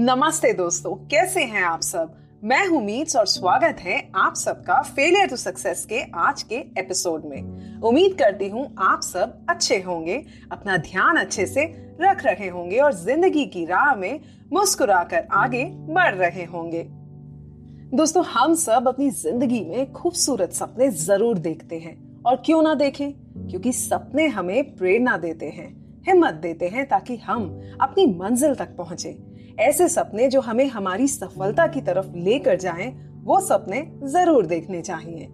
नमस्ते दोस्तों, कैसे हैं आप सब? मैं हूँ मीट्स और स्वागत है आप सबका फेलियर टू सक्सेस के आज के एपिसोड में। उम्मीद करती हूँ आप सब अच्छे होंगे, अपना ध्यान अच्छे से रख रहे होंगे और ज़िंदगी की राह में मुस्कुराकर आगे बढ़ रहे होंगे। दोस्तों, हम सब अपनी ज़िंदगी में खूबसूरत सपने ज़रूर देखते हैं। और क्यों ना देखें? क्योंकि सपने हमें प्रेरणा देते हैं। हिम्मत देते हैं ताकि हम अपनी मंजिल तक पहुँचे। ऐसे सपने जो हमें हमारी सफलता की तरफ़ लेकर जाएँ, वो सपने ज़रूर देखने चाहिए।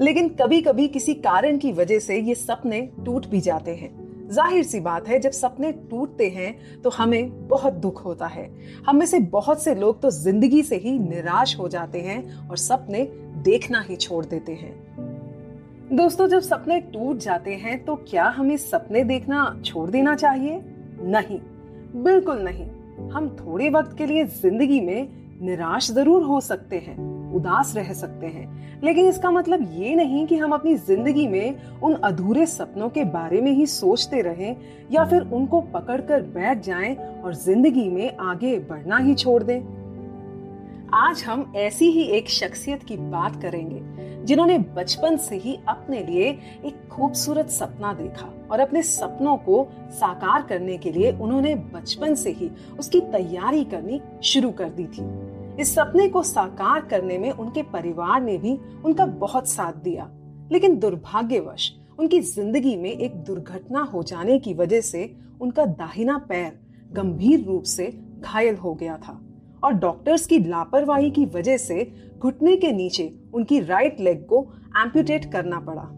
लेकिन कभी कभी किसी कारण की वजह से ये सपने टूट भी जाते हैं। ज़ाहिर सी बात है जब सपने टूटते हैं तो हमें बहुत दुख होता है। हम में से बहुत से लोग तो ज़िंदगी से ही निराश हो जाते हैं और सपने देखना ही छोड़ देते हैं। दोस्तों, जब सपने टूट जाते हैं तो क्या हमें सपने देखना छोड़ देना चाहिए? नहीं, बिल्कुल नहीं। हम थोड़े वक्त के लिए ज़िंदगी में निराश ज़रूर हो सकते हैं, उदास रह सकते हैं। लेकिन इसका मतलब ये नहीं कि हम अपनी ज़िंदगी में उन अधूरे सपनों के बारे में ही सोचते रहें, या फिर उनको पकड़कर बैठ जाएँ और ज़िंदगी में आगे बढ़ना ही छोड़ दें। आज हम ऐसी ही एक शख्सियत की बात करेंगे जिन्होंने बचपन से ही अपने लिए एक खूबसूरत सपना देखा और अपने सपनों को साकार करने के लिए उन्होंने बचपन से ही उसकी तैयारी करनी शुरू कर दी थी। इस सपने को साकार करने में उनके परिवार ने भी उनका बहुत साथ दिया, लेकिन दुर्भाग्यवश उनकी ज़िंदगी में एक दुर्घटना हो जाने की वजह से उनका दाहिना पैर गंभीर रूप से घायल हो गया था और डॉक्टर्स की लापरवाही की वजह से घुटने के नीचे उनकी राइट लेग को एम्प्यूटेट करना पड़ा।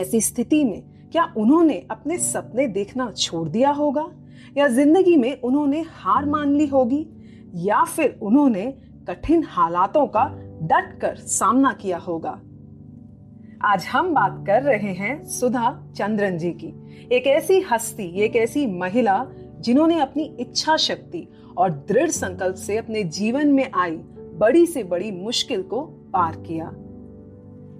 ऐसी स्थिति में क्या उन्होंने अपने सपने देखना छोड़ दिया होगा? या ज़िंदगी में उन्होंने हार मान ली होगी? या फिर उन्होंने कठिन हालातों का डट कर सामना किया होगा? आज हम बात कर रहे हैं सुधा चंद्रन जी की। एक ऐसी हस्ती, एक ऐसी महिला जिन्होंने अपनी इच्छा शक्ति और दृढ़ संकल्प से अपने जीवन में आई बड़ी से बड़ी मुश्किल को पार किया।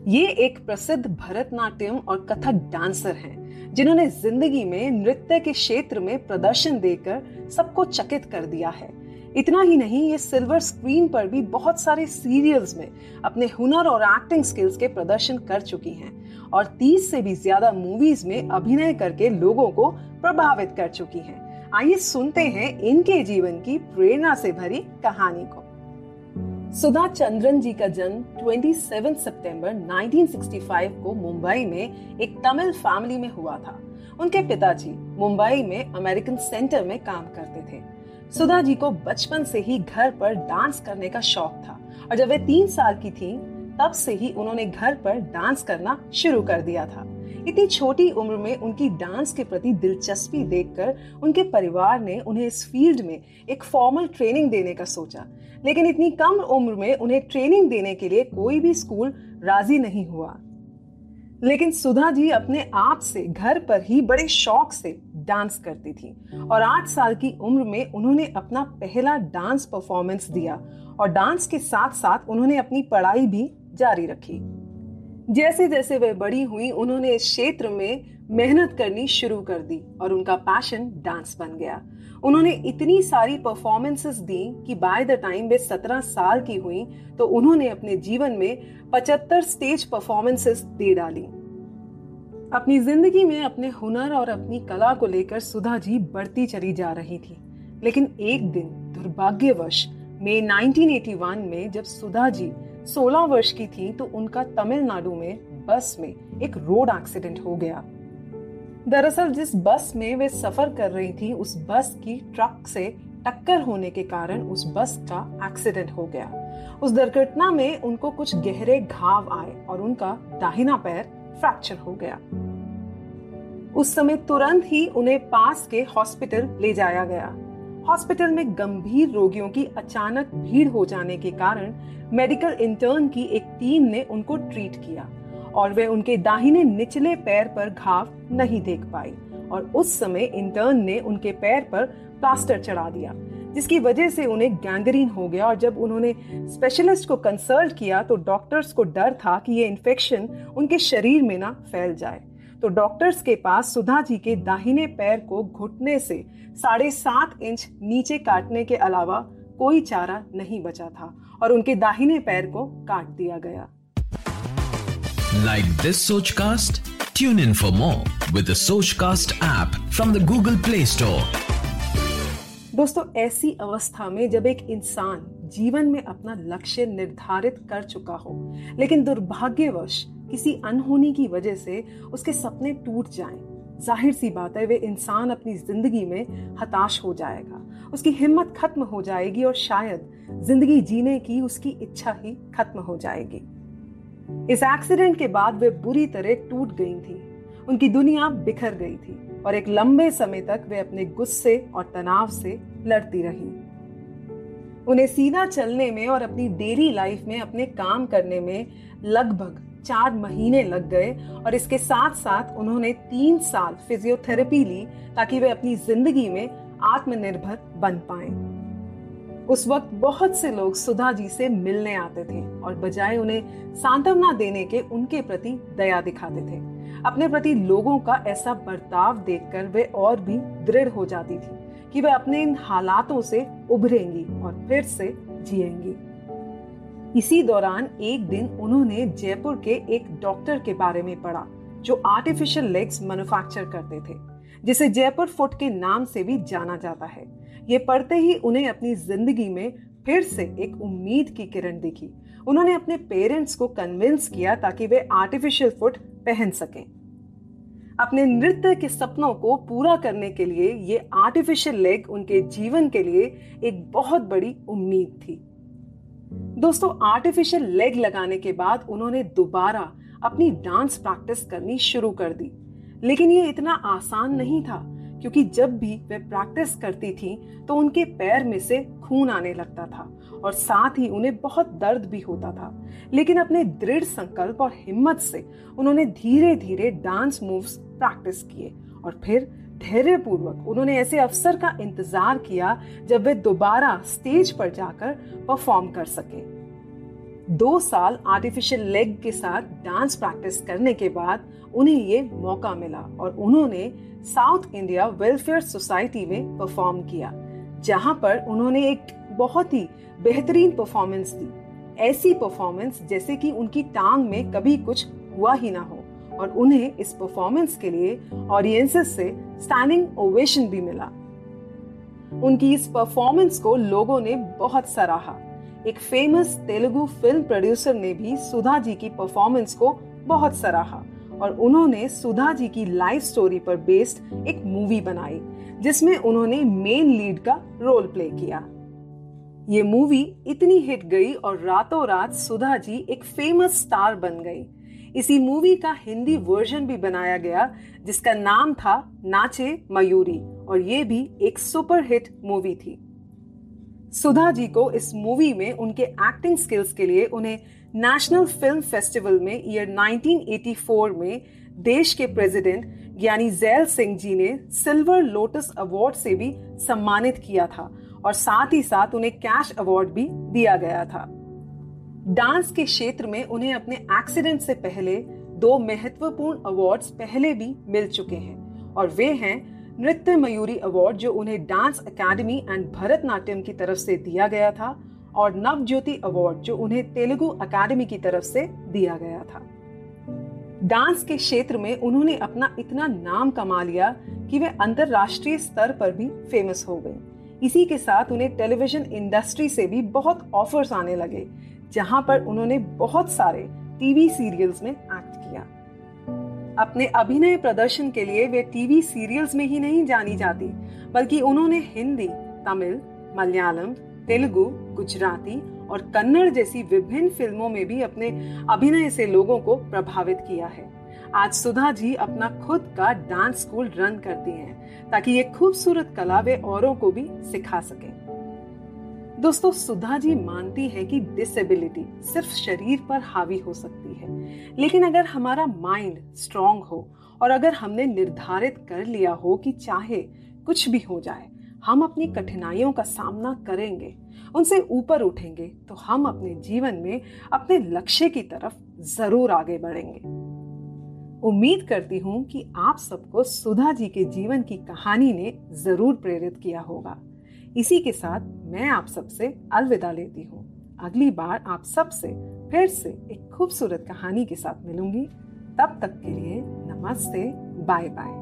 ये एक प्रसिद्ध भरतनाट्यम और कथक डांसर हैं, जिन्होंने ज़िंदगी में नृत्य के क्षेत्र में प्रदर्शन देकर सबको चकित कर दिया है। इतना ही नहीं, ये सिल्वर स्क्रीन पर भी बहुत सारे सीरियल्स में अपने हुनर और एक्टिंग स्किल्स के प्रदर्शन कर चुकी हैं और 30 से भी ज़्यादा मूवीज़ में अभिनय करके लोगों को प्रभावित कर चुकी हैं। आइए सुनते हैं इनके जीवन की प्रेरणा से भरी कहानी को। सुधा चंद्रन जी का जन्म 27 सितंबर 1965 को मुंबई में एक तमिल फैमिली में हुआ था। उनके पिताजी मुंबई में अमेरिकन सेंटर में काम करते थे। सुधा जी को बचपन से ही घर पर डांस करने का शौक था और जब वे तीन साल की थी, तब से ही उन्होंने घर पर डांस करना शुरू कर दिया था। इतनी छोटी उम्र में उनकी डांस के प्रति दिलचस्पी देखकर उनके परिवार ने उन्हें इस फ़ील्ड में एक फॉर्मल ट्रेनिंग देने का सोचा। लेकिन इतनी कम उम्र में उन्हें ट्रेनिंग देने के लिए कोई भी स्कूल राज़ी नहीं हुआ। लेकिन सुधा जी अपने आप से घर पर ही बड़े शौक से डांस करती थी और आठ साल की उम्र में उन्होंने अपना पहला डांस परफॉर्मेंस दिया और डांस के साथ साथ उन्होंने अपनी पढ़ाई भी जारी रखी। जैसे जैसे वह बड़ी हुई, उन्होंने इस क्षेत्र में मेहनत करनी शुरू कर दी और उनका पैशन डांस बन गया। उन्होंने इतनी सारी परफॉर्मेंसेस दी कि बाय द टाइम वे सत्रह साल की हुई तो उन्होंने अपने जीवन में पचहत्तर स्टेज परफॉर्मेंसेस दे डाली। अपनी ज़िंदगी में अपने हुनर और अपनी कला को लेकर सुधा जी बढ़ती चली जा रही थी। लेकिन एक दिन दुर्भाग्यवश, मई 1981 में जब सुधा जी 16 वर्ष की थी तो उनका तमिलनाडु में बस में एक रोड एक्सीडेंट हो गया। दरअसल जिस बस में वे सफ़र कर रही थी, उस बस की ट्रक से टक्कर होने के कारण उस बस का एक्सीडेंट हो गया। उस दुर्घटना में उनको कुछ। गहरे घाव आए और उनका दाहिना पैर फ्रैक्चर हो गया। उस समय तुरंत ही उन्हें पास के हॉस्पिटल ले जाया गया। हॉस्पिटल में गंभीर रोगियों की अचानक भीड़ हो जाने के कारण मेडिकल इंटर्न की एक टीम ने उनको ट्रीट किया और वे उनके दाहिने निचले पैर पर घाव नहीं देख पाई और उस समय इंटर्न ने उनके पैर पर प्लास्टर चढ़ा दिया, जिसकी वजह से उन्हें गैंग्रीन हो गया और जब उन्होंने स्पेशलिस्ट को कंसल्ट किया तो डॉक्टर्स को डर था कि ये इन्फेक्शन उनके शरीर में ना फैल जाए। तो डॉक्टर्स के पास सुधा जी के दाहिने पैर को घुटने से साढ़े सात इंच नीचे काटने के अलावा कोई चारा नहीं बचा था और उनके दाहिने पैर को काट दिया गया। Like this Sochcast tune in for more with Sochcast app from the Google Play Store दोस्तों ऐसी अवस्था में जब एक इंसान जीवन में अपना लक्ष्य निर्धारित कर चुका हो लेकिन दुर्भाग्यवश किसी अनहोनी की वजह से उसके सपने टूट जाएँ, ज़ाहिर सी बात है, वे इंसान अपनी ज़िंदगी में हताश हो जाएगा। उसकी हिम्मत खत्म हो जाएगी और शायद ज़िंदगी जीने की उसकी इच्छा ही खत्म हो जाएगी। इस एक्सीडेंट के बाद वे बुरी तरह टूट गई थी। उनकी दुनिया बिखर गई थी और एक लंबे समय तक वे अपने गुस्से और तनाव से लड़ती रही। उन्हें सीधा चलने में और अपनी डेली लाइफ में अपने काम करने में लगभग चार महीने लग गए और इसके साथ साथ उन्होंने तीन साल फिजियोथेरेपी ली ताकि वे अपनी ज़िंदगी में आत्मनिर्भर बन पाए। उस वक्त बहुत से लोग सुधा जी से मिलने आते थे और बजाय उन्हें सांत्वना देने के उनके प्रति दया दिखाते थे। अपने प्रति लोगों का ऐसा बर्ताव देखकर वे और भी दृढ़ हो जाती थी कि वे अपने इन हालातों से उभरेंगी और फिर से जिएँगी। इसी दौरान एक दिन उन्होंने जयपुर के एक डॉक्टर के बारे में पढ़ा, जो आर्टिफिशियल लेग्स मैन्युफैक्चर करते थे, जिसे जयपुर फुट के नाम से भी जाना जाता है। ये पढ़ते ही उन्हें अपनी ज़िंदगी में फिर से एक उम्मीद की किरण दिखी। उन्होंने अपने पेरेंट्स को कन्विंस किया ताकि वे आर्टिफिशियल फुट पहन सकें। अपने नृत्य के सपनों को पूरा करने के लिए ये आर्टिफिशियल लेग उनके जीवन के लिए एक बहुत बड़ी उम्मीद थी। दोस्तों आर्टिफिशियल लेग लगाने के बाद उन्होंने दोबारा अपनी डांस प्रैक्टिस करनी शुरू कर दी। लेकिन ये इतना आसान नहीं था, क्योंकि जब भी वे प्रैक्टिस करती थी तो उनके पैर में से खून आने लगता था और साथ ही उन्हें बहुत दर्द भी होता था। लेकिन अपने दृढ़ संकल्प और हिम्मत से उन्होंने धीरे धीरे डांस मूव्स प्रैक्टिस किए और फिर धैर्य पूर्वक उन्होंने ऐसे अवसर का इंतज़ार किया जब वे दोबारा स्टेज पर जाकर परफॉर्म कर सके। दो साल आर्टिफिशियल लेग के साथ डांस प्रैक्टिस करने के बाद उन्हें ये मौका मिला और उन्होंने साउथ इंडिया वेलफेयर सोसाइटी में परफॉर्म किया, जहाँ पर उन्होंने एक बहुत ही बेहतरीन परफॉर्मेंस दी। ऐसी परफॉर्मेंस जैसे कि उनकी टांग में कभी कुछ हुआ ही ना हो। और उन्हें इस परफॉर्मेंस के लिए ऑडियंसेस से स्टैंडिंग ओवेशन भी मिला। उनकी इस परफॉर्मेंस को लोगों ने बहुत सराहा। एक फ़ेमस तेलुगु फ़िल्म प्रोड्यूसर ने भी सुधा जी की परफॉर्मेंस को बहुत सराहा और उन्होंने सुधा जी की लाइफ स्टोरी पर बेस्ड एक मूवी बनाई, जिसमें उन्होंने मेन लीड का रोल प्ले किया। ये मूवी इतनी हिट गई और रातों रात सुधा जी एक फ़ेमस स्टार बन गई। इसी मूवी का हिंदी वर्जन भी बनाया गया, जिसका नाम था नाचे मयूरी, और ये भी एक सुपर हिट मूवी थी। सुधा जी को इस मूवी में उनके एक्टिंग स्किल्स के लिए उन्हें नेशनल फ़िल्म फेस्टिवल में ईयर 1984 में देश के प्रेसिडेंट ज्ञानी जैल सिंह जी ने सिल्वर लोटस अवार्ड से भी सम्मानित किया था, और साथ ही साथ उन्हें कैश अवार्ड भी दिया गया था। डांस के क्षेत्र में उन्हें अपने एक्सीडेंट से पहले दो महत्वपूर्ण अवार्ड्स पहले भी मिल चुके हैं। और वे हैं नृत्य मयूरी अवार्ड, जो उन्हें डांस अकेडमी एंड भरतनाट्यम की तरफ़ से दिया गया था, और नवज्योति अवार्ड, जो उन्हें तेलुगु अकेडमी की तरफ़ से दिया गया था। डांस के क्षेत्र में उन्होंने अपना इतना नाम कमा लिया कि वे अंतरराष्ट्रीय स्तर पर भी फ़ेमस हो गए। इसी के साथ उन्हें टेलीविज़न इंडस्ट्री से भी बहुत ऑफर्स आने लगे जहाँ पर उन्होंने बहुत सारे टीवी सीरियल्स में एक्ट किया। अपने अभिनय प्रदर्शन के लिए वे टीवी सीरियल्स में ही नहीं जानी जाती, बल्कि उन्होंने हिंदी, तमिल, मलयालम, तेलुगु, गुजराती और कन्नड़ जैसी विभिन्न फ़िल्मों में भी अपने अभिनय से लोगों को प्रभावित किया है। आज सुधा जी अपना खुद का डांस स्कूल रन करती हैं, ताकि ये खूबसूरत कला वे औरों को भी सिखा सके। दोस्तों, सुधा जी मानती है कि डिसेबिलिटी सिर्फ़ शरीर पर हावी हो सकती है। लेकिन अगर हमारा माइंड स्ट्रांग हो और अगर हमने निर्धारित कर लिया हो कि चाहे कुछ भी हो जाए, हम अपनी कठिनाइयों का सामना करेंगे, उनसे ऊपर उठेंगे तो हम अपने जीवन में अपने लक्ष्य की तरफ़ ज़रूर आगे बढ़ेंगे। उम्मीद करती हूँ कि आप सबको सुधा जी के जीवन की कहानी ने ज़रूर प्रेरित किया होगा। इसी के साथ मैं आप सबसे अलविदा लेती हूँ। अगली बार आप सबसे फिर से एक खूबसूरत कहानी के साथ मिलूँगी। तब तक के लिए नमस्ते बाय बाय